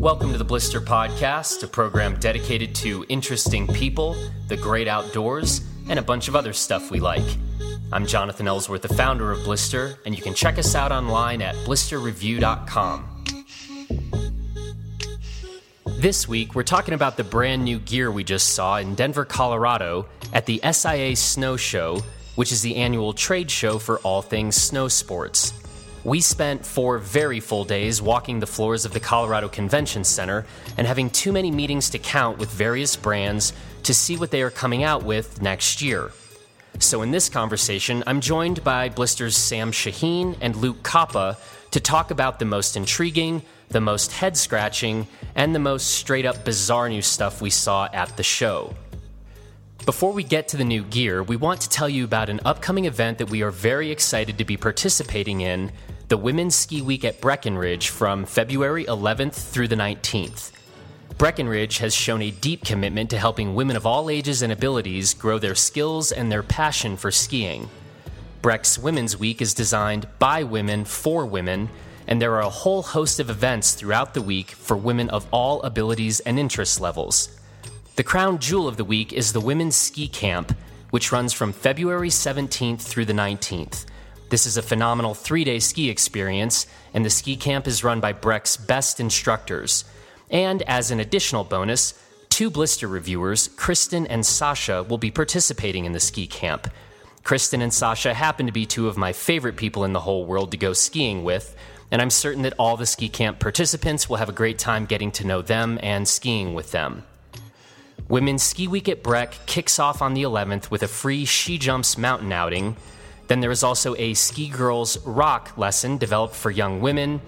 Welcome to the Blister Podcast, a program dedicated to interesting people, the great outdoors, and a bunch of other stuff we like. I'm Jonathan Ellsworth, the founder of Blister, and you can check us out online at blisterreview.com. This week, we're talking about the brand new gear we just saw in Denver, Colorado at the SIA Snow Show, which is the annual trade show for all things snow sports. We spent four very full days walking the floors of the Colorado Convention Center and having too many meetings to count with various brands to see what they are coming out with next year. So, in this conversation, I'm joined by Blister's Sam Shaheen and Luke Koppa to talk about the most intriguing, the most head scratching, and the most straight up bizarre new stuff we saw at the show. Before we get to the new gear, we want to tell you about an upcoming event that we are very excited to be participating in the Women's Ski Week at Breckenridge from February 11th through the 19th. Breckenridge has shown a deep commitment to helping women of all ages and abilities grow their skills and their passion for skiing. Breck's Women's Week is designed by women for women, and there are a whole host of events throughout the week for women of all abilities and interest levels. The crown jewel of the week is the Women's Ski Camp, which runs from February 17th through the 19th. This is a phenomenal three day ski experience, and the ski camp is run by Breck's best instructors. And as an additional bonus, two blister reviewers, Kristen and Sasha, will be participating in the ski camp. Kristen and Sasha happen to be two of my favorite people in the whole world to go skiing with, and I'm certain that all the ski camp participants will have a great time getting to know them and skiing with them. Women's Ski Week at Breck kicks off on the 11th with a free She Jumps mountain outing. Then there is also a Ski Girls Rock lesson developed for young women,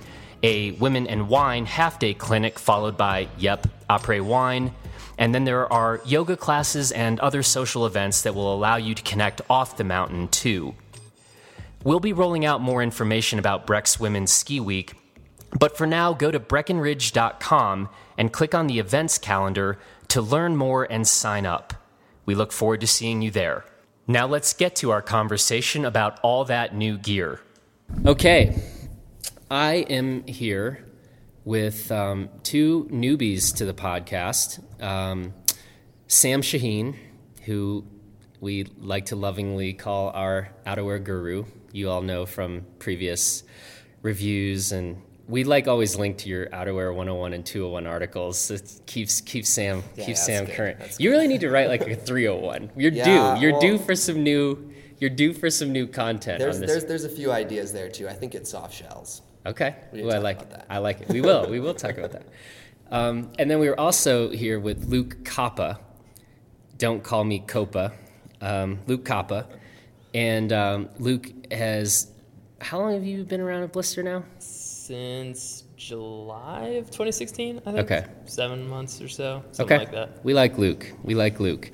a Women and Wine half day clinic followed by Yep, Après Wine, and then there are yoga classes and other social events that will allow you to connect off the mountain too. We'll be rolling out more information about Breck's Women's Ski Week, but for now, go to breckenridge.com and click on the events calendar to learn more and sign up. We look forward to seeing you there. Now let's get to our conversation about all that new gear. Okay, I am here with um, two newbies to the podcast um, Sam Shaheen, who we like to lovingly call our outerwear guru. You all know from previous reviews and we like always link to your outerwear 101 and 201 articles. It keeps keeps Sam yeah, keeps Sam good. current. That's you good. really need to write like a 301. You're yeah, due. You're well, due for some new. You're due for some new content. There's there's there's a few ideas there too. I think it's soft shells. Okay. Ooh, I like it. That. I like it. We will. we will talk about that. Um, and then we were also here with Luke Koppa. Don't call me Copa. Um, Luke Koppa. And um, Luke has. How long have you been around at Blister now? Since July of 2016, I think. Okay. Seven months or so, something okay. like that. We like Luke. We like Luke.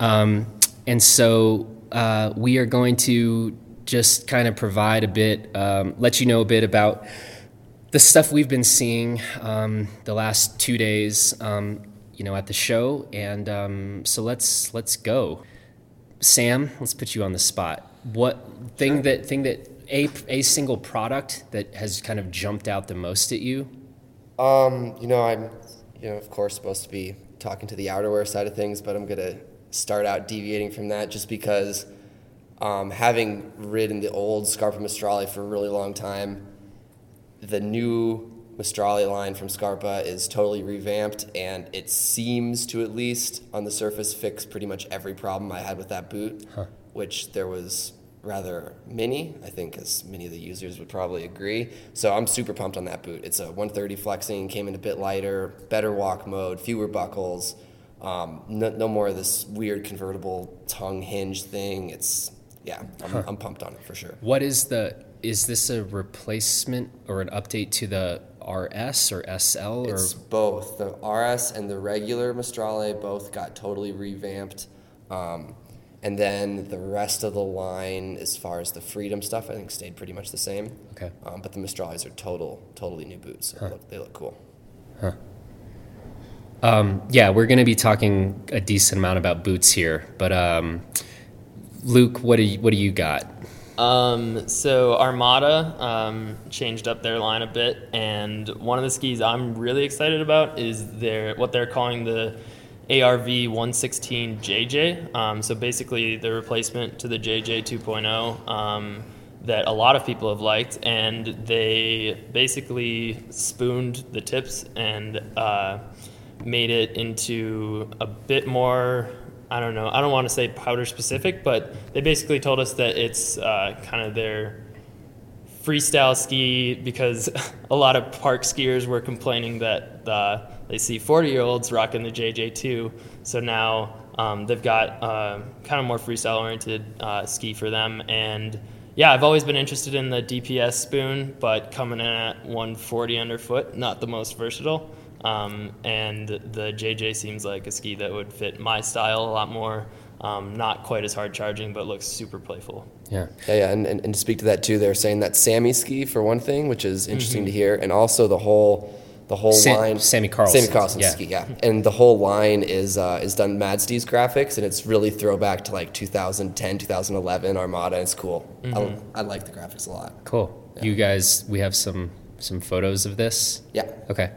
Um, and so uh, we are going to just kind of provide a bit, um, let you know a bit about the stuff we've been seeing um, the last two days, um, you know, at the show. And um, so let's let's go. Sam, let's put you on the spot. What thing sure. that thing that a a single product that has kind of jumped out the most at you? Um, you know, I'm, you know, of course, supposed to be talking to the outerwear side of things, but I'm gonna start out deviating from that just because um, having ridden the old Scarpa Maestrale for a really long time, the new Maestrale line from Scarpa is totally revamped, and it seems to at least on the surface fix pretty much every problem I had with that boot, huh. which there was rather mini. I think as many of the users would probably agree. So I'm super pumped on that boot. It's a 130 flexing, came in a bit lighter, better walk mode, fewer buckles. Um, no, no, more of this weird convertible tongue hinge thing. It's yeah, I'm, huh. I'm pumped on it for sure. What is the? Is this a replacement or an update to the RS or SL? Or? It's both. The RS and the regular Maestrale both got totally revamped. Um, and then the rest of the line, as far as the Freedom stuff, I think stayed pretty much the same. Okay. Um, but the Maestrales are total, totally new boots. So huh. they, look, they, look, cool. Huh. Um, yeah, we're going to be talking a decent amount about boots here, but um, Luke, what do you, what do you got? Um, so Armada um, changed up their line a bit, and one of the skis I'm really excited about is their what they're calling the ARV 116 JJ. Um, so basically, the replacement to the JJ 2.0 um, that a lot of people have liked, and they basically spooned the tips and uh, made it into a bit more I don't know. I don't want to say powder specific, but they basically told us that it's uh, kind of their freestyle ski because a lot of park skiers were complaining that uh, they see 40 year olds rocking the JJ2. So now um, they've got uh, kind of more freestyle oriented uh, ski for them. And yeah, I've always been interested in the DPS spoon, but coming in at 140 underfoot, not the most versatile. Um, and the JJ seems like a ski that would fit my style a lot more. Um, not quite as hard charging, but looks super playful. Yeah. Yeah, yeah, and, and, and to speak to that too, they're saying that Sammy ski for one thing, which is interesting to hear, and also the whole the whole Sam- line Sammy Carlson, Sammy Carlson yeah. ski, yeah, and the whole line is uh, is done Mad Steve's graphics, and it's really throwback to like 2010, 2011 Armada. And it's cool. I, I like the graphics a lot. Cool. You guys, we have some some photos of this. Yeah. Okay.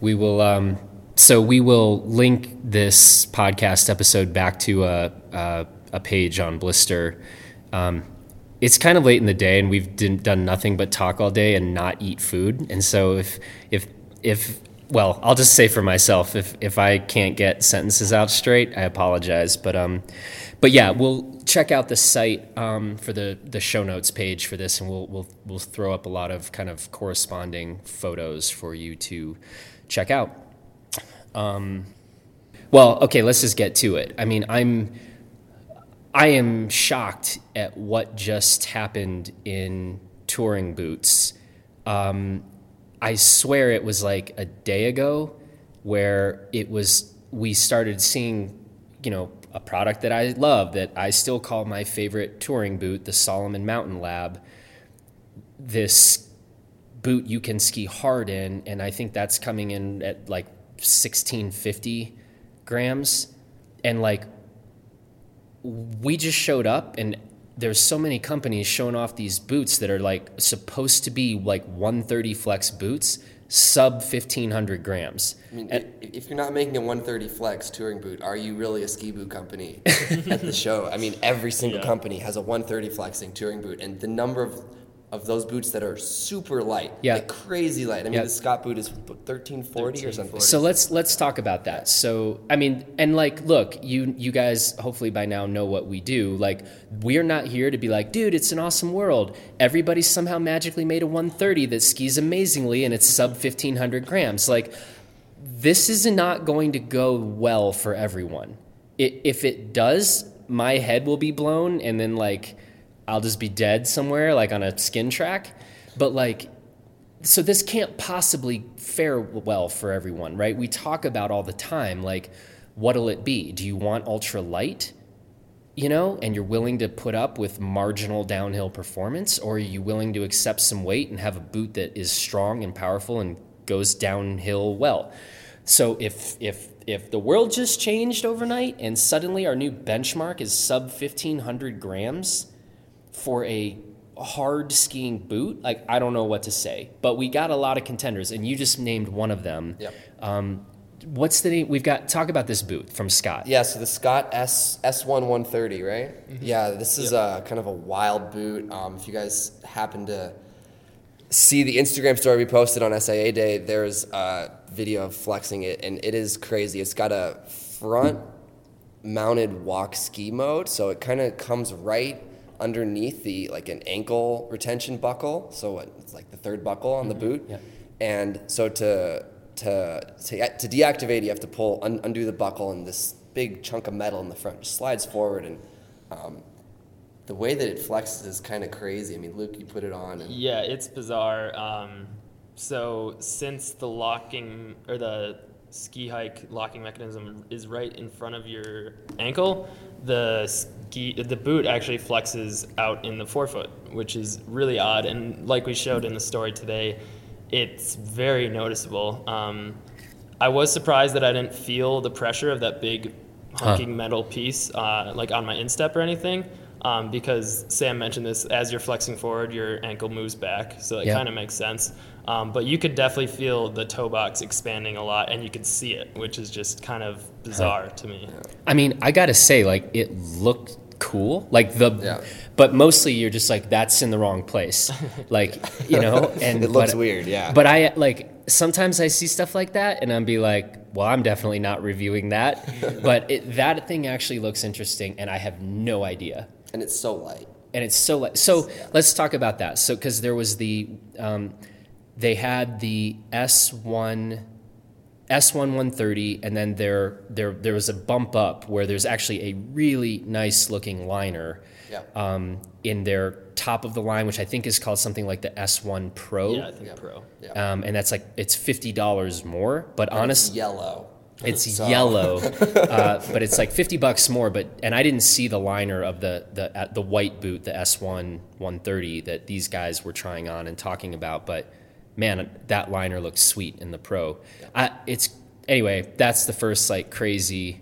We will. Um, so we will link this podcast episode back to a a, a page on Blister. Um, it's kind of late in the day, and we've done nothing but talk all day and not eat food. And so if if if well, I'll just say for myself, if if I can't get sentences out straight, I apologize. But um, but yeah, we'll check out the site um, for the the show notes page for this, and we'll we'll we'll throw up a lot of kind of corresponding photos for you to check out. Um, well, okay, let's just get to it. I mean, I'm I am shocked at what just happened in touring boots. Um, I swear it was like a day ago where it was we started seeing, you know, a product that I love that I still call my favorite touring boot, the Salomon Mountain Lab. This boot you can ski hard in, and I think that's coming in at like 1650 grams. And like we just showed up and there's so many companies showing off these boots that are like supposed to be like 130 flex boots sub 1500 grams I mean, And- if you're not making a 130 flex touring boot, are you really a ski boot company at the show? I mean, every single Yeah. company has a 130 flexing touring boot, and the number of of those boots that are super light, Yeah. like crazy light. I mean, Yeah. the Scott boot is 1340 or something. so let's let's talk about that so i mean and like look you you guys hopefully by now know what we do like we're not here to be like dude it's an awesome world everybody somehow magically made a 130 that skis amazingly and it's sub 1500 grams like this is not going to go well for everyone. It, if it does, my head will be blown, and then like I'll just be dead somewhere, like on a skin track. But like, so this can't possibly fare well for everyone, right? We talk about all the time, like, what'll it be? Do you want ultra light? you know, and you're willing to put up with marginal downhill performance, or are you willing to accept some weight and have a boot that is strong and powerful and goes downhill well? So if if if the world just changed overnight and suddenly our new benchmark is sub 1500 grams for a hard skiing boot, like I don't know what to say. But we got a lot of contenders, and you just named one of them. Yep. Um, what's the name? We've got talk about this boot from Scott. Yeah, so the Scott S S1 130, right? Yeah, this is a kind of a wild boot. Um, if you guys happen to see the Instagram story we posted on SIA Day, there's a video of flexing it, and it is crazy. It's got a front mounted walk ski mode, so it kind of comes right underneath the like an ankle retention buckle. So it's like the third buckle on the boot. Yeah. And so to to to, to deactivate, you have to pull un, undo the buckle, and this big chunk of metal in the front just slides forward. And um, the way that it flexes is kind of crazy. I mean, Luke, you put it on, and Yeah, it's bizarre. Um, so since the locking or the ski hike locking mechanism is right in front of your ankle, the ski the boot actually flexes out in the forefoot, which is really odd. And like we showed in the story today, it's very noticeable. Um, I was surprised that I didn't feel the pressure of that big Huh. hunking metal piece uh, like on my instep or anything. um, because Sam mentioned this. As you're flexing forward, your ankle moves back, so it Yeah. kind of makes sense. Um, but you could definitely feel the toe box expanding a lot, and you could see it, which is just kind of bizarre to me. I mean, I gotta say, like, it looked cool. Like the, Yeah. but mostly you're just like, that's in the wrong place. Like, you know, and It looks but- weird, yeah. But I like sometimes I see stuff like that, and I'm be like, well, I'm definitely not reviewing that. but it, that thing actually looks interesting, and I have no idea. and it's so light. and it's so light so let's talk about that so because there was the um, they had the s1 s1 130 and then there there there was a bump up where there's actually a really nice looking liner Yeah. um, in their top of the line which i think is called something like the s1 pro Yeah, I think Yeah. pro. Yeah. um, and that's like it's $50 more but It's honest yellow. it's So- yellow, uh, but it's like fifty bucks more. But and I didn't see the liner of the the uh, the white boot, the S one one thirty that these guys were trying on and talking about. But man, that liner looks sweet in the pro. I, it's anyway. That's the first like crazy,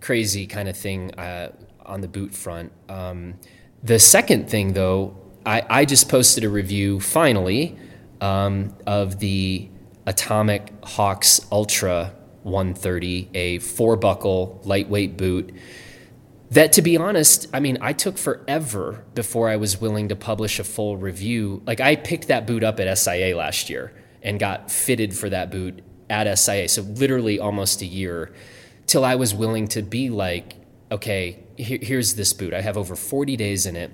crazy kind of thing uh, on the boot front. Um, the second thing though, I, I just posted a review finally um, of the Atomic Hawx Ultra 130, a four buckle lightweight boot. That, to be honest, I mean, I took forever before I was willing to publish a full review. Like, I picked that boot up at SIA last year and got fitted for that boot at SIA. So, literally almost a year till I was willing to be like, okay, here, here's this boot. I have over 40 days in it.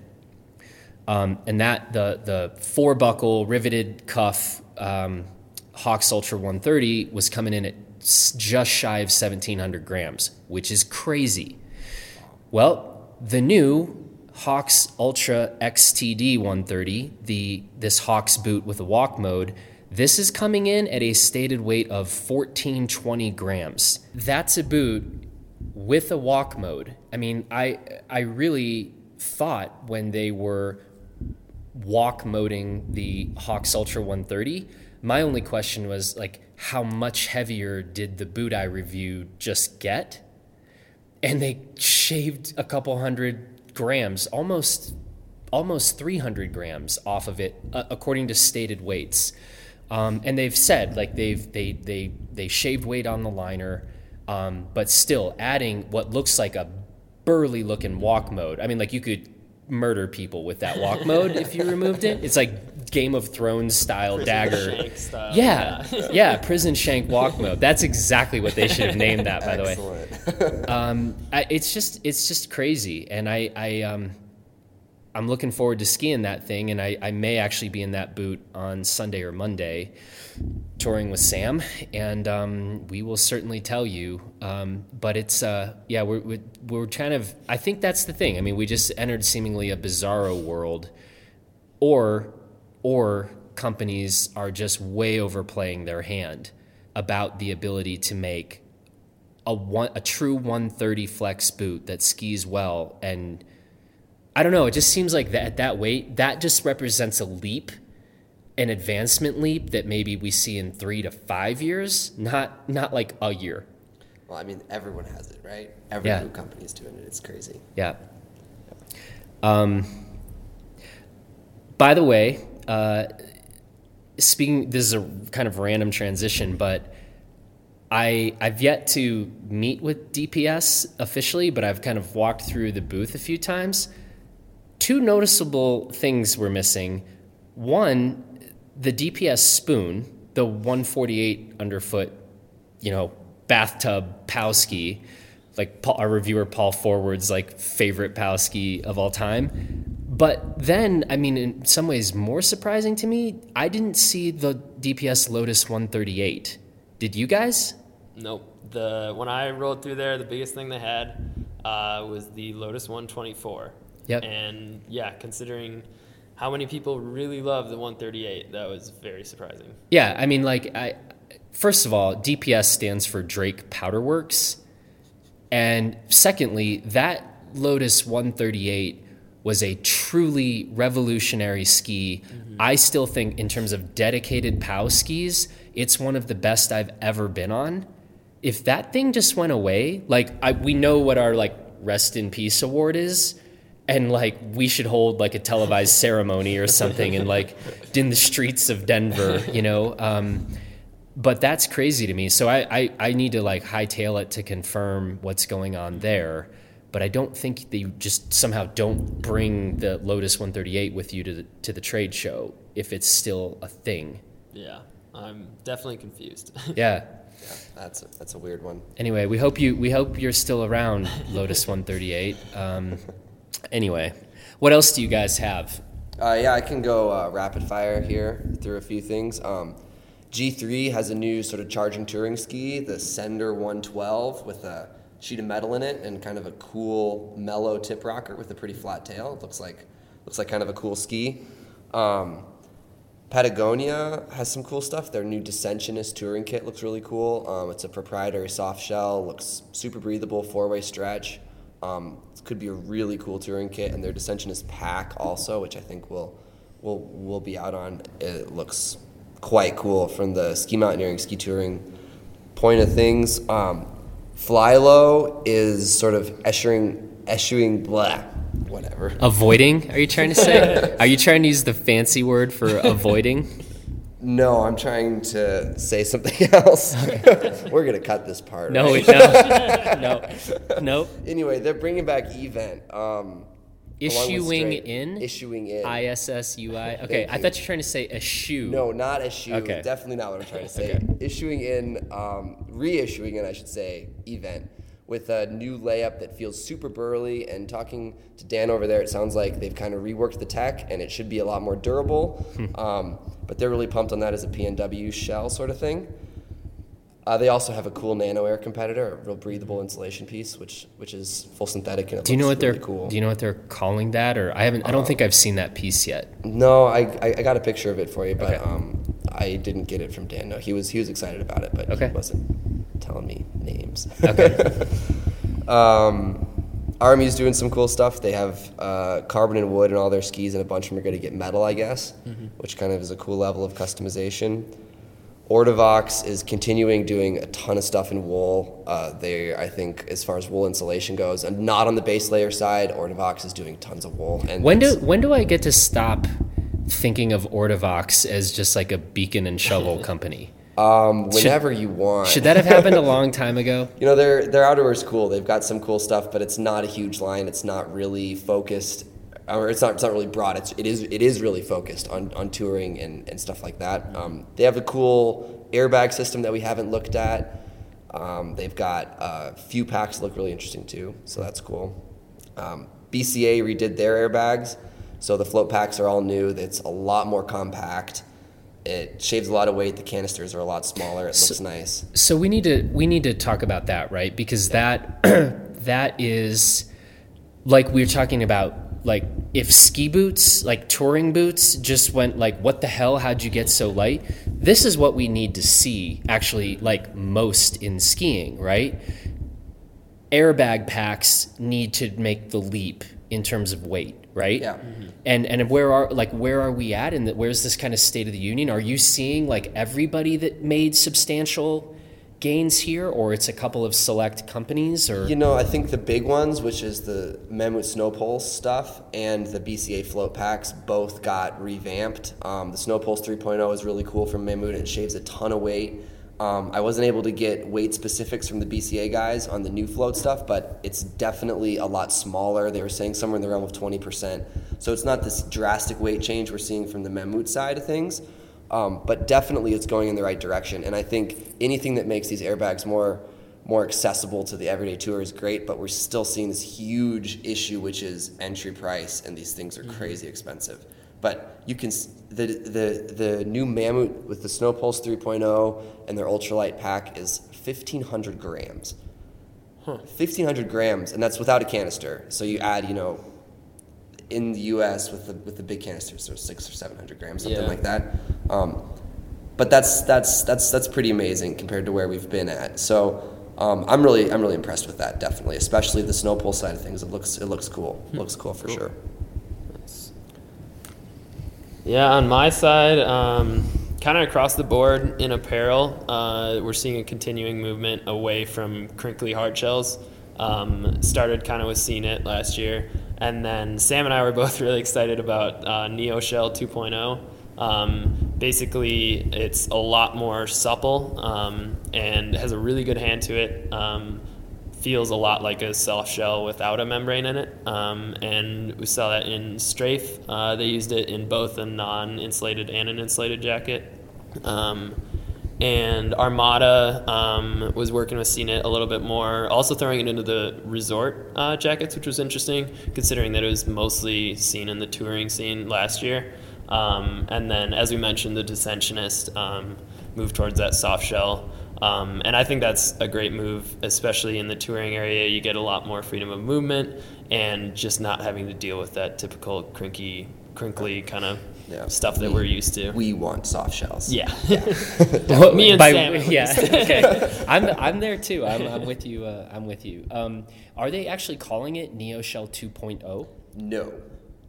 Um, and that the the four buckle riveted cuff um, Hawx Ultra 130 was coming in at just shy of 1700 grams, which is crazy. Well, the new Hawx Ultra XTD 130, the this Hawx boot with a walk mode, this is coming in at a stated weight of 1420 grams. That's a boot with a walk mode. I mean, I I really thought when they were walk moding the Hawx Ultra 130, my only question was like, how much heavier did the boot I reviewed just get? And they shaved a couple hundred grams, almost almost 300 grams off of it, uh, according to stated weights. Um, and they've said like they've they they they shaved weight on the liner, um, but still adding what looks like a burly looking walk mode. I mean, like you could murder people with that walk mode if you removed it. It's like Game of Thrones style Prison dagger. shank style, Yeah, yeah. yeah, prison shank walk mode. That's exactly what they should have named that. By the way, um, I, it's just it's just crazy, and I I um, I'm looking forward to skiing that thing, and I, I may actually be in that boot on Sunday or Monday, touring with Sam, and um, we will certainly tell you. Um, but it's uh, yeah, we're, we're we're kind of I think that's the thing. I mean, we just entered seemingly a bizarro world, or or companies are just way overplaying their hand about the ability to make a one a true 130 flex boot that skis well and I don't know it just seems like that at that weight that just represents a leap an advancement leap that maybe we see in 3 to 5 years not not like a year well, I mean, everyone has it, right? Every Yeah. boot company's doing it. It's crazy. yeah um by the way uh speaking this is a kind of random transition but I I've yet to meet with DPS officially, but I've kind of walked through the booth a few times. Two noticeable things were missing. One, the DPS spoon, the 148 underfoot, you know, bathtub pow ski, like Paul, our reviewer Paul Forward's like favorite pow ski of all time. But then, I mean, in some ways more surprising to me, I didn't see the DPS Lotus 138. Did you guys? Nope. The when I rolled through there, the biggest thing they had uh, was the Lotus 124. Yep. And yeah, considering how many people really love the 138, that was very surprising. Yeah, I mean, like, I first of all, DPS stands for Drake Powderworks, and secondly, that Lotus 138 was a truly revolutionary ski. I still think, in terms of dedicated POW skis, it's one of the best I've ever been on. If that thing just went away, like I, we know what our like rest in peace award is, and like we should hold like a televised ceremony or something and like in the streets of Denver, you know. Um, but that's crazy to me. So I, I, I need to like hightail it to confirm what's going on there. But I don't think they just somehow don't bring the Lotus 138 with you to the, to the trade show if it's still a thing. Yeah, I'm definitely confused. Yeah. Yeah, that's a, that's a weird one. Anyway, we hope you we hope you're still around, Lotus 138. Um, anyway, what else do you guys have? Uh, yeah, I can go uh, rapid fire here through a few things. Um, G3 has a new sort of charging touring ski, the Sender 112, with a sheet of metal in it and kind of a cool mellow tip rocker with a pretty flat tail. It looks like looks like kind of a cool ski. Um, Patagonia has some cool stuff. Their new Descensionist touring kit looks really cool. Um, it's a proprietary soft shell, looks super breathable, four way stretch. Um, it could be a really cool touring kit, and their Descensionist pack also, which I think will will will be out on. It looks quite cool from the ski mountaineering, ski touring point of things. Um, Flylow is sort of eschewing, eschewing blah, whatever. Avoiding? Are you trying to say? Are you trying to use the fancy word for avoiding? No, I'm trying to say something else. We're gonna cut this part. No, right? no, no, no. Anyway, they're bringing back eVent. Um, Issuing in? Issuing in. I S S U I. Okay, I thought you were trying to say a shoe. No, not issue. Okay. Definitely not what I'm trying to say. Okay. Issuing in, um, reissuing in, I should say, eVent with a new layup that feels super burly. And talking to Dan over there, it sounds like they've kind of reworked the tech and it should be a lot more durable. Hmm. um, but they're really pumped on that as a PNW shell sort of thing. Uh, they also have a cool nano air competitor, a real breathable insulation piece, which which is full synthetic and Do you know what they're really cool. Do you know what they're calling that? Or I haven't. I don't think I've seen that piece yet. No, I, I, I got a picture of it for you, but Okay. um, I didn't get it from Dan. No, he was he was excited about it, but Okay. he wasn't telling me names. Okay. um, Army's doing some cool stuff. They have uh, carbon and wood in all their skis, and a bunch of them are going to get metal, I guess, Mm-hmm. which kind of is a cool level of customization. Ortovox is continuing doing a ton of stuff in wool. Uh, they, I think, as far as wool insulation goes, and not on the base layer side, Ortovox is doing tons of wool. And When do when do I get to stop thinking of Ortovox as just like a beacon and shovel company? um, whenever you want. Should that have happened a long time ago? You know, their their outerwear is cool. They've got some cool stuff, but it's not a huge line. It's not really focused, or it's not it's not really broad. It's it is it is really focused on on touring and, and stuff like that. Um, they have a cool airbag system that we haven't looked at. Um, they've got a few packs that look really interesting too, so that's cool. Um, BCA redid their airbags, so the float packs are all new. It's a lot more compact. It shaves a lot of weight. The canisters are a lot smaller. It looks nice. So we need to we need to talk about that, right? Because that that is like we're talking about like if ski boots, like touring boots just went like what the hell how'd you get so light? This is what we need to see actually like most in skiing, right? Airbag packs need to make the leap in terms of weight, right? Yeah. Mm-hmm. And and where are like where are we at And where's this kind of state of the union? Are you seeing like everybody that made substantial gains here or it's a couple of select companies or You know, I think the big ones, which is the Mammut Snow Pulse stuff and the BCA float packs, both got revamped. Um, the Snow Pulse 3.0 is really cool from Mammut. It shaves a ton of weight. Um, I wasn't able to get weight specifics from the BCA guys on the new float stuff, but it's definitely a lot smaller. They were saying somewhere in the realm of 20%. So it's not this drastic weight change we're seeing from the Mammoth side of things. Um, but definitely it's going in the right direction. And I think anything that makes these airbags more more accessible to the everyday tour is great, but we're still seeing this huge issue, which is entry price, and these things are crazy expensive. But you can the the the new Mammut with the Snow Pulse 3.0 and their ultralight pack is 1,500 grams. 1,500 grams, and that's without a canister. So you add, you know, in the U.S. with the with the big canisters, so six or seven hundred grams, something Yeah. like that. Um, but that's that's that's that's pretty amazing compared to where we've been at. So um, I'm really I'm really impressed with that. Definitely, especially the snow pole side of things. It looks it looks cool. looks cool for sure. Yeah, on my side, um, kind of across the board in apparel, uh, we're seeing a continuing movement away from crinkly hard shells. Um, started kind of with C-Knit last year, and then Sam and I were both really excited about uh, Neo Shell 2.0. Um, basically, it's a lot more supple um, and has a really good hand to it. Um, feels a lot like a soft shell without a membrane in it. Um, and we saw that in Strafe. Uh, they used it in both a non insulated and an insulated jacket. And Armada um, was working with C-Knit a little bit more, also throwing it into the resort uh, jackets, which was interesting considering that it was mostly seen in the touring scene last year. Um, and then, as we mentioned, the Descensionist um, moved towards that soft shell. Um, and I think that's a great move, especially in the touring area. You get a lot more freedom of movement and just not having to deal with that typical crinky, crinkly kind of Yeah. stuff that we're used to. We want soft shells. yeah. Me and By- Sam. yeah, okay. I'm, I'm there too. I'm, I'm with you. Uh, I'm with you. Um, are they actually calling it Neo Shell 2.0? No,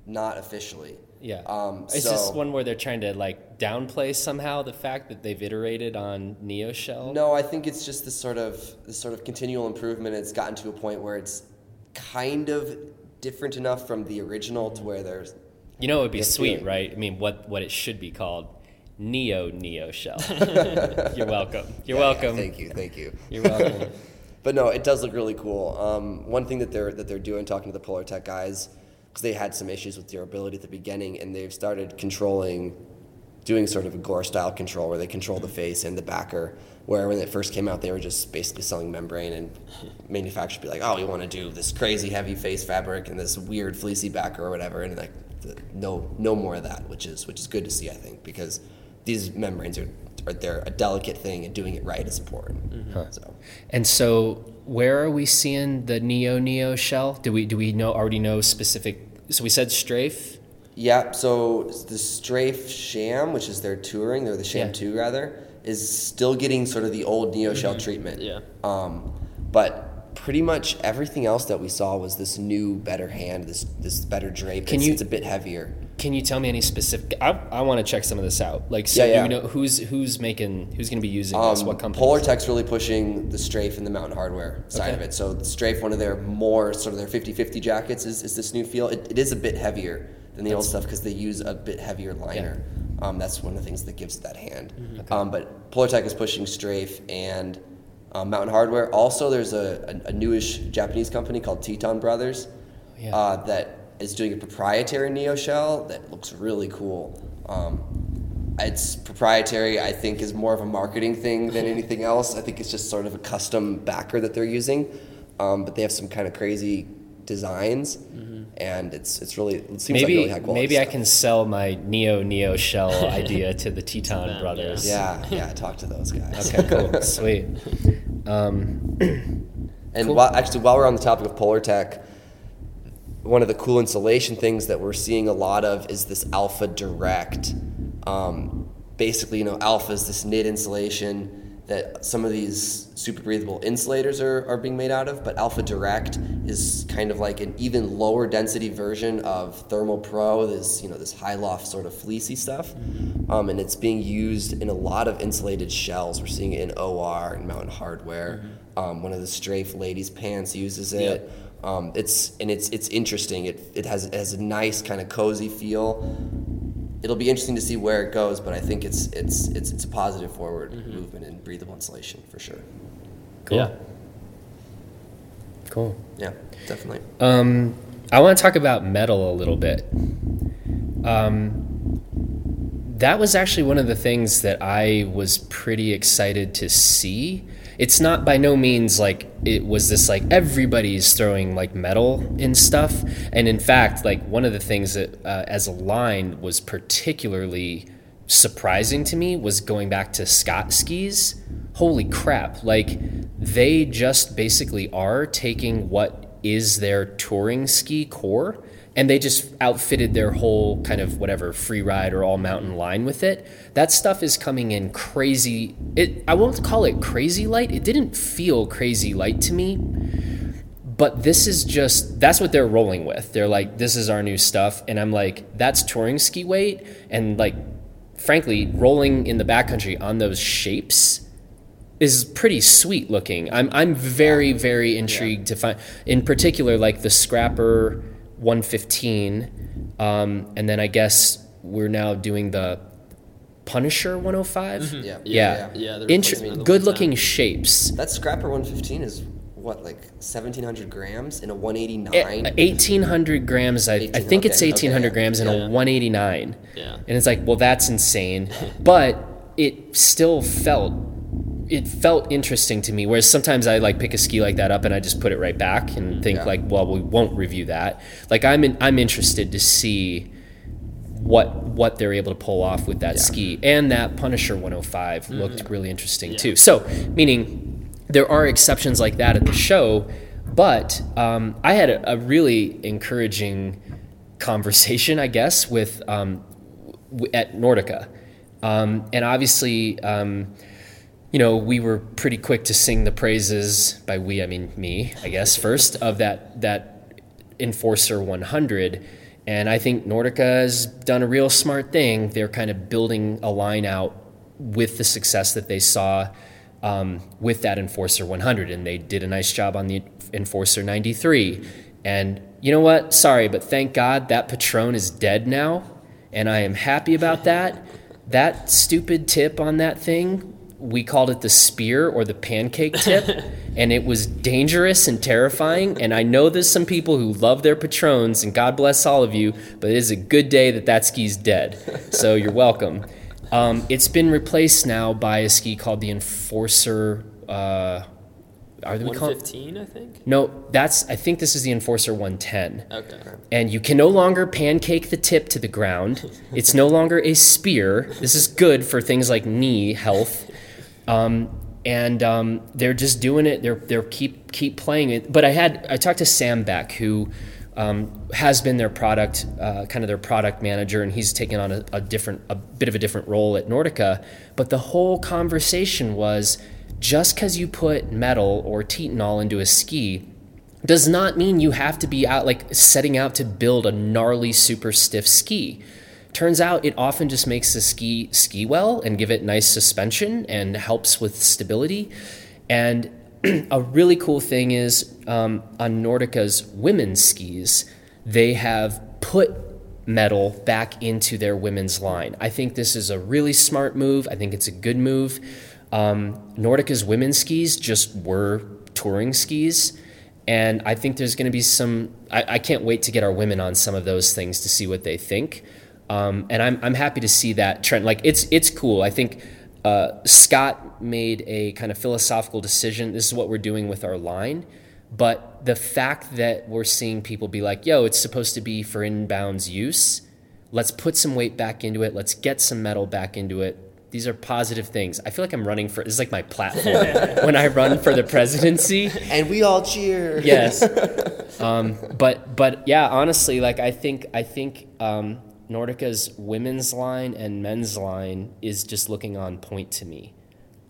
not officially. Yeah. Um, Is so- this one where they're trying to like downplay somehow the fact that they've iterated on Neo Shell? No, I think it's just this sort of this sort of continual improvement. It's gotten to a point where it's kind of different enough from the original to where there's You know, it would be Yeah, sweet, right? I mean, what what it should be called, Neo Neo Shell. You're welcome. You're Yeah, yeah, welcome. thank you, thank you. You're welcome. But no, it does look really cool. Um, one thing that they're that they're doing, talking to the Polartec guys, because they had some issues with durability at the beginning, and they've started controlling, doing sort of a gore style control where they control the face and the backer. Where when it first came out, they were just basically selling membrane, and manufacturers be like, "Oh, we want to do this crazy heavy face fabric and this weird fleecy backer or whatever," and like, the, no, no more of that, which is which is good to see, I think, because these membranes are, are they're a delicate thing, and doing it right is important. So. and so, where are we seeing the Neo Neo Shell? Do we do we know already know specific? So we said strafe. Yeah, so the Strafe Cham, which is their touring, or the Cham Yeah. 2 rather, is still getting sort of the old Neo Shell treatment. Yeah. Um, but pretty much everything else that we saw was this new, better hand, this this better drape. Can it's, you- it's a bit heavier. Can you tell me any specific? I, I want to check some of this out. Like, so Yeah, yeah. we know who's who's making who's going to be using this? Um, What company? Polar Tech's really pushing the Strafe and the Mountain Hardwear side Okay. of it. So the Strafe, one of their more sort of their 50-50 jackets is, is this new feel. It, it is a bit heavier than the old stuff because they use a bit heavier liner. Um, that's one of the things that gives it that hand. Mm-hmm. Um, but Polartec is pushing Strafe and um, Mountain Hardwear. Also, there's a, a, a newish Japanese company called Teton Brothers Yeah. uh, that is doing a proprietary Neo shell that looks really cool. Um, it's proprietary, I think, is more of a marketing thing than anything else. I think it's just sort of a custom backer that they're using, um, but they have some kind of crazy designs, and it's it's really it seems like maybe really high quality. maybe I can sell my Neo Neo Shell idea to the Teton them, brothers. Yeah, yeah. Talk to those guys. Okay. Cool. Sweet. Um, And Cool. while, actually, while we're on the topic of Polartec, one of the cool insulation things that we're seeing a lot of is this Alpha Direct. Um, basically, you know, Alpha is this knit insulation that some of these super breathable insulators are, are being made out of, but Alpha Direct is kind of like an even lower density version of Thermal Pro, this, you know, this high loft sort of fleecy stuff. Um, and it's being used in a lot of insulated shells. We're seeing it in OR and Mountain Hardwear. Um, one of the Strafe ladies' pants uses it. Um, it's and it's it's interesting. It it has it has a nice kind of cozy feel. It'll be interesting to see where it goes, but I think it's it's it's it's a positive forward movement in breathable insulation for sure. cool. Yeah. Cool. Yeah, definitely. Um, I want to talk about metal a little bit. Um, that was actually one of the things that I was pretty excited to see. It's not by no means like it was this like everybody's throwing like metal and stuff. And in fact, like one of the things that uh, as a line was particularly surprising to me was going back to Scott skis. Holy crap. Like they just basically are taking what is their touring ski core and they just outfitted their whole kind of whatever free ride or all mountain line with it. That stuff is coming in crazy. It I won't call it crazy light. It didn't feel crazy light to me. But this is just that's what they're rolling with. They're like this is our new stuff and I'm like that's touring ski weight and like frankly rolling in the backcountry on those shapes is pretty sweet looking. I'm I'm very very intrigued to find, in particular, like the scrapper 115, um, and then I guess we're now doing the Punisher 105. Yeah. Yeah, Yeah, yeah, the Inter- replacement of the good looking 110. shapes. That Scrapper 115 is what, like 1700 grams in a 189? Eh, 1800 grams. I, I 18, think it's 1800 okay. grams in Yeah. a 189. Yeah. And it's like, well, that's insane. but it still felt it felt interesting to me. Whereas sometimes I like pick a ski like that up and I just put it right back and think Yeah. like, well, we won't review that. Like I'm in, I'm interested to see what what they're able to pull off with that Yeah. ski and that Punisher 105 looked really interesting Yeah. too. So meaning there are exceptions like that at the show, but um, I had a, a really encouraging conversation, I guess, with um, w- at Nordica, um, and obviously. You know, we were pretty quick to sing the praises by we, I mean me, I guess first of that that Enforcer 100, and I think Nordica has done a real smart thing. They're kind of building a line out with the success that they saw um, with that Enforcer 100, and they did a nice job on the Enforcer 93. And you know what? Sorry, but thank God that Patron is dead now, and I am happy about that. That stupid tip on that thing we called it the spear or the pancake tip and it was dangerous and terrifying and i know there's some people who love their patrons and god bless all of you but it is a good day that that ski's dead so you're welcome um, it's been replaced now by a ski called the enforcer uh, are calling 115, I think. no that's i think this is the enforcer 110 Okay. and you can no longer pancake the tip to the ground. It's no longer a spear. This is good for things like knee health. Um, and um, they're just doing it. They're they're keep keep playing it. But I had I talked to Sam Beck, who um, has been their product uh, kind of their product manager, and he's taken on a, a different a bit of a different role at Nordica. But the whole conversation was just because you put metal or Titanal into a ski does not mean you have to be out like setting out to build a gnarly super stiff ski turns out it often just makes the ski ski well and give it nice suspension and helps with stability and a really cool thing is um, on nordica's women's skis they have put metal back into their women's line i think this is a really smart move i think it's a good move um, nordica's women's skis just were touring skis and I think there's going to be some. I, I can't wait to get our women on some of those things to see what they think. Um, and I'm I'm happy to see that trend. Like it's it's cool. I think uh, Scott made a kind of philosophical decision. This is what we're doing with our line. But the fact that we're seeing people be like, "Yo, it's supposed to be for inbounds use. Let's put some weight back into it. Let's get some metal back into it." These are positive things. I feel like I'm running for. This is like my platform when I run for the presidency And we all cheer. yes um, but but yeah honestly like i think i think um, nordica's women's line and men's line is just looking on point to me.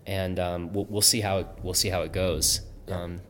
And um, we'll, we'll see how it, we'll see how it goes. Um,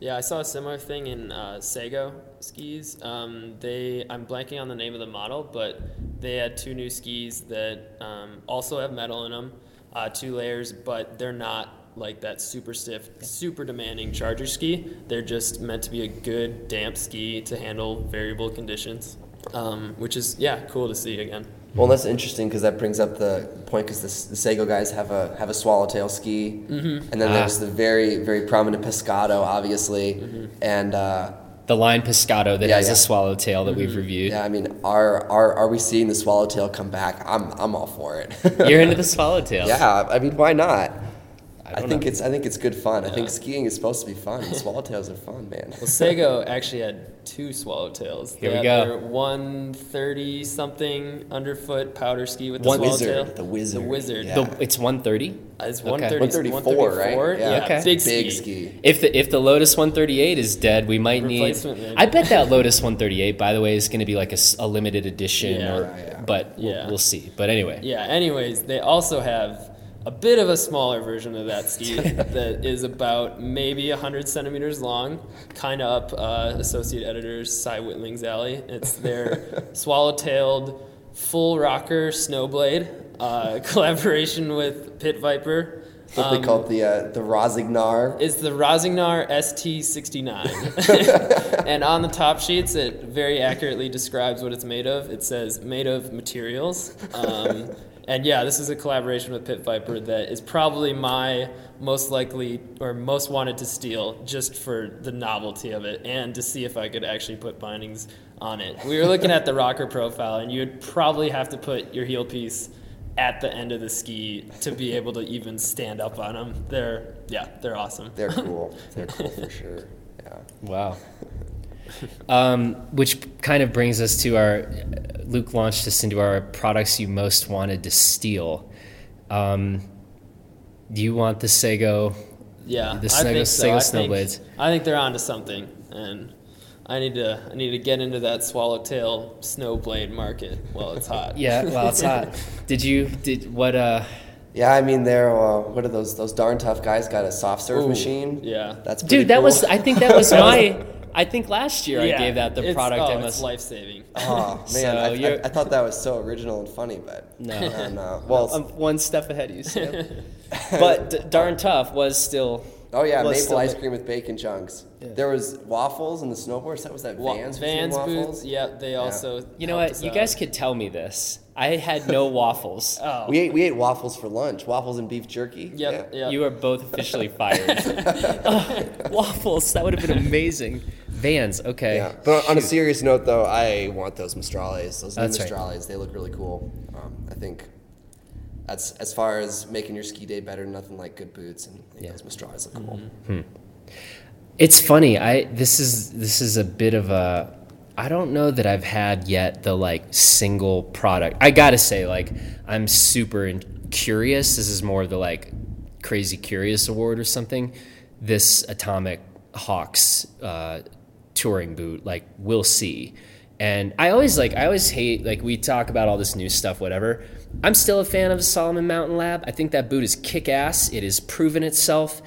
Yeah, I saw a similar thing in uh, Sego skis. Um, they, I'm blanking on the name of the model, but they had two new skis that um, also have metal in them, uh, two layers, but they're not like that super stiff, super demanding charger ski. They're just meant to be a good damp ski to handle variable conditions, um, which is yeah, cool to see again. Well, that's interesting because that brings up the point because the, the Sego guys have a have a swallowtail ski, Mm-hmm. and then Ah. there's the very very prominent Pescado, obviously, Mm-hmm. and uh, the line pescado that Yeah, has yeah. a swallowtail that we've reviewed yeah, I mean, are are are we seeing the swallowtail come back? I'm I'm all for it. you're into the swallowtail yeah, I mean, why not? I, don't think know. it's I think it's good fun. I think skiing is supposed to be fun. Swallowtails are fun, man. Well, Sego actually had two swallowtails. Here they we had go. 130 something underfoot powder ski with the One- swallowtail. Wizard, the wizard, The wizard. yeah. the, it's 130 Uh, It's 130, 134, right? Yeah. Yeah, Okay. big, Big ski. ski. if the if the Lotus 138 is dead, we might need. Replacement, maybe. I bet that Lotus 138, by the way, is going to be like a, s- a limited edition, Yeah. or Yeah, yeah. but we'll, Yeah. we'll see. But anyway, Yeah. Anyways, they also have a bit of a smaller version of that ski that is about maybe 100 centimeters long, kind of up uh, Associate Editor's Cy Whitling's alley. It's their swallow-tailed full rocker snowblade uh, collaboration with Pit Viper. What they call it the uh, the Rosignar. It's the Rosignar ST69. and on the top sheets, it very accurately describes what it's made of. It says made of materials. Um, and yeah, this is a collaboration with Pit Viper that is probably my most likely or most wanted to steal just for the novelty of it and to see if I could actually put bindings on it. We were looking at the rocker profile, and you would probably have to put your heel piece at the end of the ski to be able to even stand up on them. They're yeah, they're awesome. They're cool. They're cool for sure. Yeah. Wow. um, which kind of brings us to our Luke launched us into our products you most wanted to steal. Um, do you want the Sego? Yeah, the I think so. Sego I think- Snowblades. I think they're onto something, and I need to I need to get into that swallowtail snowblade market while it's hot. Yeah, well, it's hot. Did you did what? Uh, Yeah, I mean, they're uh, what are those? Those darn tough guys got a soft serve Ooh, machine. yeah. that's pretty dude, that cool. was I think that was my. I think last year I gave that the it's- product. Oh, I it's life saving. Oh man, So I, I, I thought that was so original and funny, but No. no, no. Well, I'm one step ahead of you, Sam. but d- darn tough was still. oh yeah, was maple still ice cream with bacon chunks. There was waffles and the snowboards. That was that Wa- Vans Vans waffles. boots. Yeah, they also. You know what? us You guys could tell me this. I had no waffles. Oh. We ate we ate waffles for lunch. Waffles and beef jerky. Yep. Yeah. Yep. You are both officially fired. Oh, waffles. That would have been amazing. Vans. Okay. Yeah. But on a serious note, though, I want those Maestrales. Those new That's right. They look really cool. Um, I think that's as far as making your ski day better. Nothing like good boots, and Yeah. those Maestrales look cool. It's funny. I this is this is a bit of a I don't know that I've had yet the like single product. I got to say like I'm super in, curious. This is more of the like crazy curious award or something. This Atomic Hawx uh, touring boot like we'll see. And I always like I always hate like we talk about all this new stuff whatever. I'm still a fan of Salomon Mountain Lab. I think that boot is kick ass. It has proven itself.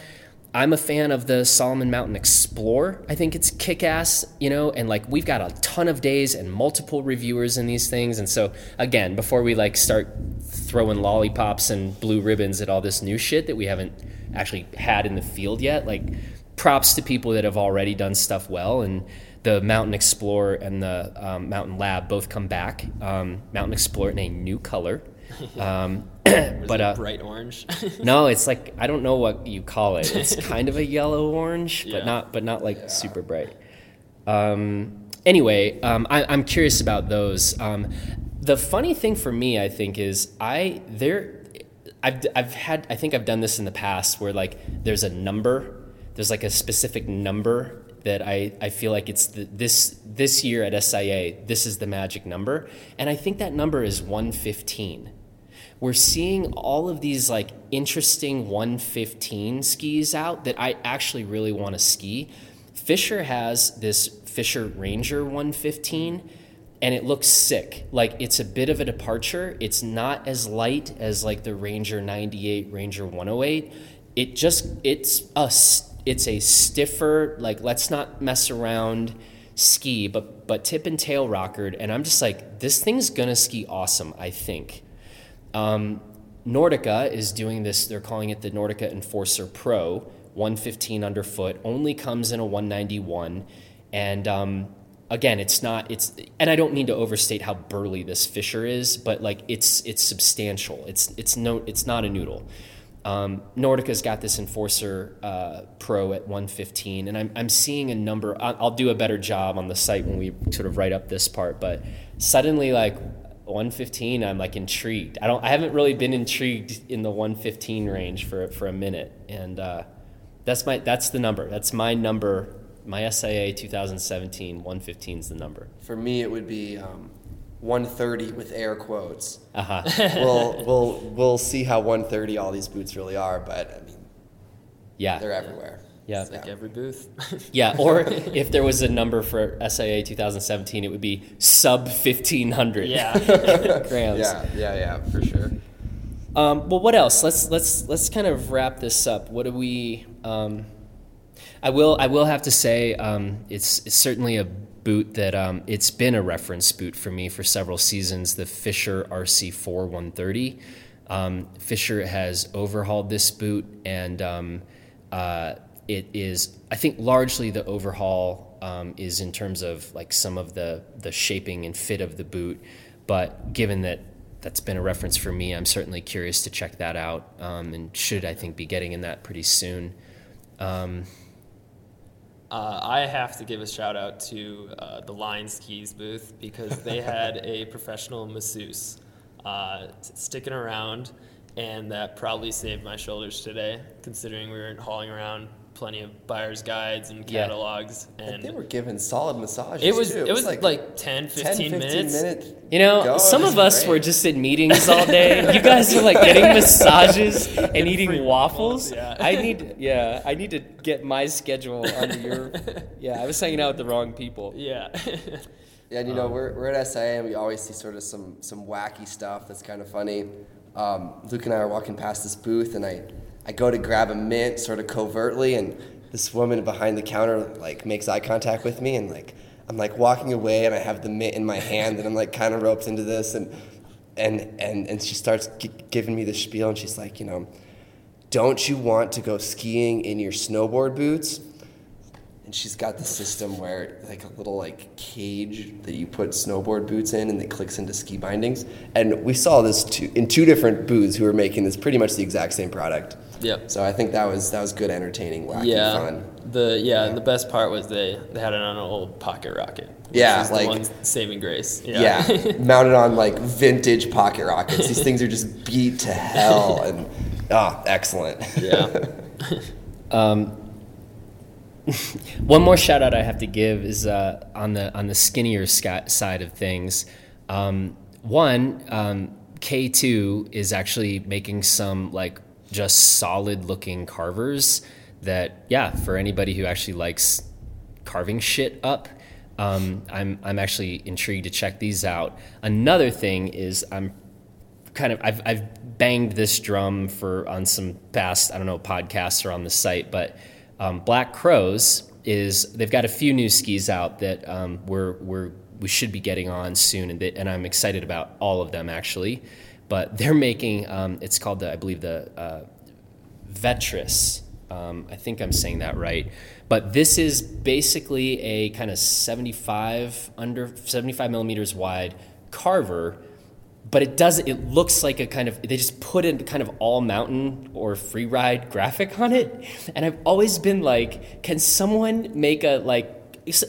I'm a fan of the Salomon Mountain Explorer. I think it's kick ass, you know, and like we've got a ton of days and multiple reviewers in these things. And so, again, before we like start throwing lollipops and blue ribbons at all this new shit that we haven't actually had in the field yet, like props to people that have already done stuff well. And the Mountain Explorer and the um, Mountain Lab both come back. Um, Mountain Explorer in a new color. Um, but it uh, bright orange. no, it's like I don't know what you call it. It's kind of a yellow orange, but Yeah. not but not like super bright. Um, anyway, um, I, I'm curious about those. Um, the funny thing for me, I think, is I there. I've, I've had I think I've done this in the past where like there's a number there's like a specific number that I, I feel like it's the, this this year at SIA this is the magic number and I think that number is 115 we're seeing all of these like interesting 115 skis out that I actually really want to ski. Fischer has this Fischer Ranger 115 and it looks sick. Like it's a bit of a departure. It's not as light as like the Ranger 98, Ranger 108. It just it's a it's a stiffer like let's not mess around ski but but tip and tail rockered and I'm just like this thing's going to ski awesome, I think. Um, Nordica is doing this. They're calling it the Nordica Enforcer Pro, 115 underfoot. Only comes in a 191, and um, again, it's not. It's and I don't mean to overstate how burly this Fischer is, but like it's it's substantial. It's it's no. It's not a noodle. Um, Nordica's got this Enforcer uh, Pro at 115, and I'm, I'm seeing a number. I'll, I'll do a better job on the site when we sort of write up this part, but suddenly, like 115, I'm like intrigued. I don't. I haven't really been intrigued in the 115 range for for a minute, and uh, that's my that's the number. That's my number. My SIA 2017 115 is the number. For me, it would be um, 130 with air quotes. Uh huh. we'll we'll we'll see how 130 all these boots really are, but I mean Yeah. they're everywhere. Yeah. It's like every booth. Yeah, or if there was a number for SIA 2017, it would be sub 1500 yeah. grams. Yeah, yeah, yeah, for sure. Um, well, what else? Let's let's let's kind of wrap this up. What do we? Um, I will I will have to say um, it's, it's certainly a boot that um, it's been a reference boot for me for several seasons. The Fischer RC4 130. Um, Fischer has overhauled this boot, and um, uh, it is, I think, largely the overhaul um, is in terms of like some of the the shaping and fit of the boot. But given that that's been a reference for me, I'm certainly curious to check that out, um, and should I think be getting in that pretty soon. Um, Uh, I have to give a shout out to uh, the Line Skis booth because they had a professional masseuse uh, sticking around, and that probably saved my shoulders today, considering we weren't hauling around plenty of buyer's guides and Yeah. catalogs. And And they were given solid massages. it was too. it was like, 10, 15, 10, 15 minutes. minutes. You know, Go. some It of was us great. were just in meetings all day. You guys are like getting massages and Free eating waffles, waffles. yeah. I need, yeah, I need to get my schedule under your. Yeah, I was hanging out with the wrong people. Yeah. Yeah, and you Um, know, we're, we're at SIA and we always see sort of some, some wacky stuff that's kind of funny. Um, Luke and I are walking past this booth and I, I go to grab a mint sort of covertly and this woman behind the counter like makes eye contact with me and like I'm like walking away and I have the mint in my hand and I'm like kind of roped into this and and and, and she starts gi- giving me the spiel and she's like, you know, don't you want to go skiing in your snowboard boots? and she's got the system where like a little like cage that you put snowboard boots in and it clicks into ski bindings and we saw this two, in two different booths who were making this pretty much the exact same product Yep. so i think that was that was good entertaining wacky yeah. fun The yeah, the best part was they, they had it on an old pocket rocket. Yeah, was the like- one saving grace. yeah, mounted on like vintage pocket rockets these things are just beat to hell and ah excellent yeah. um, One more shout out I have to give is uh, on the on the skinnier sca- side of things. Um, one, um, K2 is actually making some like just solid looking carvers that yeah for anybody who actually likes carving shit up. Um, I'm I'm actually intrigued to check these out. Another thing is I'm kind of I've, I've banged this drum for on some past I don't know podcasts or on the site, but um, Black Crows is they've got a few new skis out that um, we're we're we should be getting on soon, and, they, and I'm excited about all of them actually. But they're making um, it's called the I believe the uh, Vertis. Um, I think I'm saying that right. But this is basically a kind of 75 under 75 millimeters wide carver but it doesn't it looks like a kind of they just put in kind of all mountain or free ride graphic on it and i've always been like can someone make a like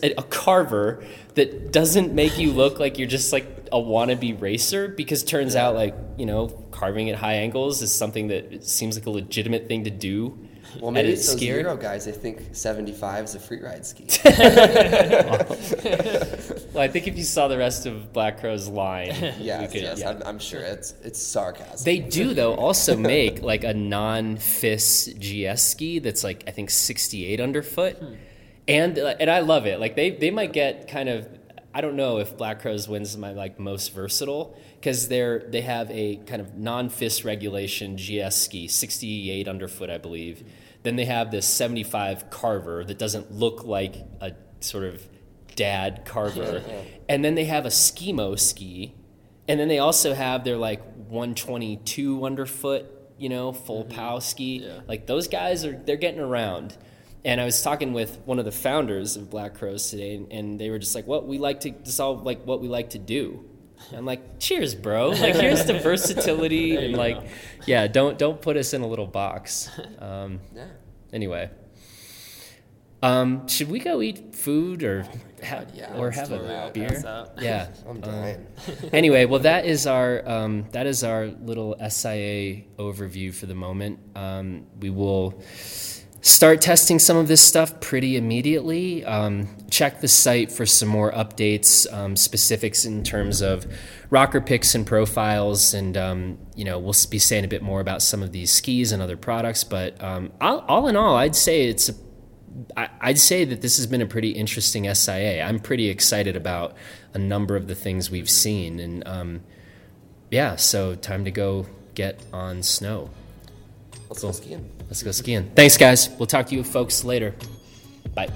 a carver that doesn't make you look like you're just like a wannabe racer because turns out like you know carving at high angles is something that seems like a legitimate thing to do. Well maybe a it's those. Euro guys they think 75 is a free ride ski. Well i think if you saw the rest of black crow's line we yes, could- yes yeah. I'm, I'm sure it's it's sarcasm They do though also make like a non-FIS GS ski that's like I think 68 underfoot, hmm. And uh, and I love it. Like they they might get kind of I don't know if Black Crows wins my like most versatile because they're they have a kind of non FIS regulation GS ski 68 underfoot I believe. Then they have this 75 carver that doesn't look like a sort of dad carver, and then they have a skimo ski. And then they also have their like 122 underfoot, you know, full pow ski. Yeah. Like those guys are they're getting around. And I was talking with one of the founders of Black Crows today, and, and they were just like, "What we like to solve, like what we like to do." I'm like, "Cheers, bro! Like here's the versatility and like, yeah, don't don't put us in a little box." Um, yeah anyway, um, should we go eat food or ha- yeah, or have a beer? Yeah, i'm um, dying anyway, well, that is our um, that is our little SIA overview for the moment. Um, we will start testing some of this stuff pretty immediately. Um, check the site for some more updates, um, specifics in terms of rocker picks and profiles, and um, you know we'll be saying a bit more about some of these skis and other products. But um, all, all in all, I'd say it's I'd say that this has been a pretty interesting SIA. I'm pretty excited about a number of the things we've seen, and um, yeah, so time to go get on snow. let's Cool. go skiing Let's go skiing. Thanks, guys. We'll talk to you folks later. Bye.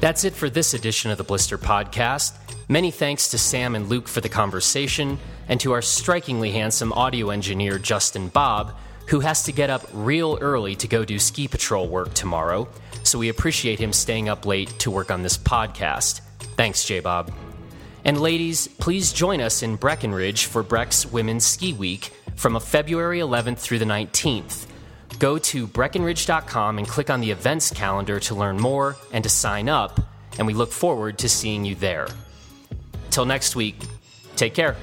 That's it for this edition of the Blister Podcast. Many thanks to Sam and Luke for the conversation. and to our strikingly handsome audio engineer, Justin Bob, who has to get up real early to go do ski patrol work tomorrow, so we appreciate him staying up late to work on this podcast. Thanks, J Bob. And ladies, please join us in Breckenridge for Breck's Women's Ski Week from February 11th through the 19th. Go to Breckenridge.com and click on the events calendar to learn more and to sign up, and we look forward to seeing you there. Till next week, take care.